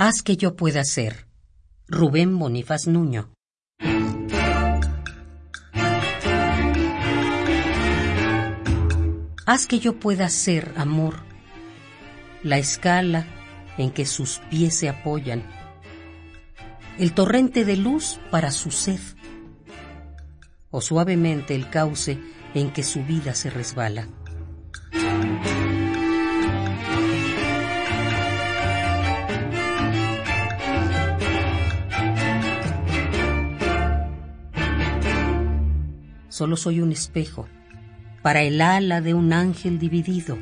Haz que yo pueda ser. Rubén Bonifaz Nuño. Haz que yo pueda ser, amor, la escala en que sus pies se apoyan, el torrente de luz para su sed, o suavemente el cauce en que su vida se resbala. Solo soy un espejo para el ala de un ángel dividido,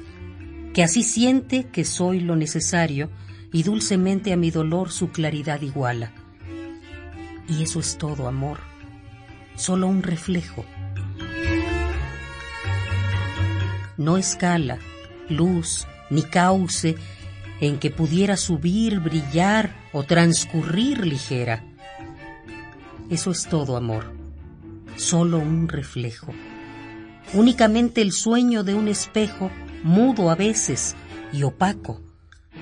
que así siente que soy lo necesario y dulcemente a mi dolor su claridad iguala. Y eso es todo, amor, solo un reflejo. No escala, luz, ni cauce en que pudiera subir, brillar o transcurrir ligera. Eso es todo, amor, solo un reflejo únicamente el sueño de un espejo, mudo a veces y opaco,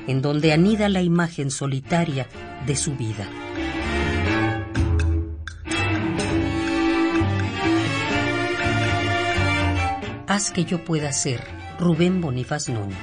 en donde anida la imagen solitaria de su vida. Haz que yo pueda ser Rubén Bonifaz Núñez.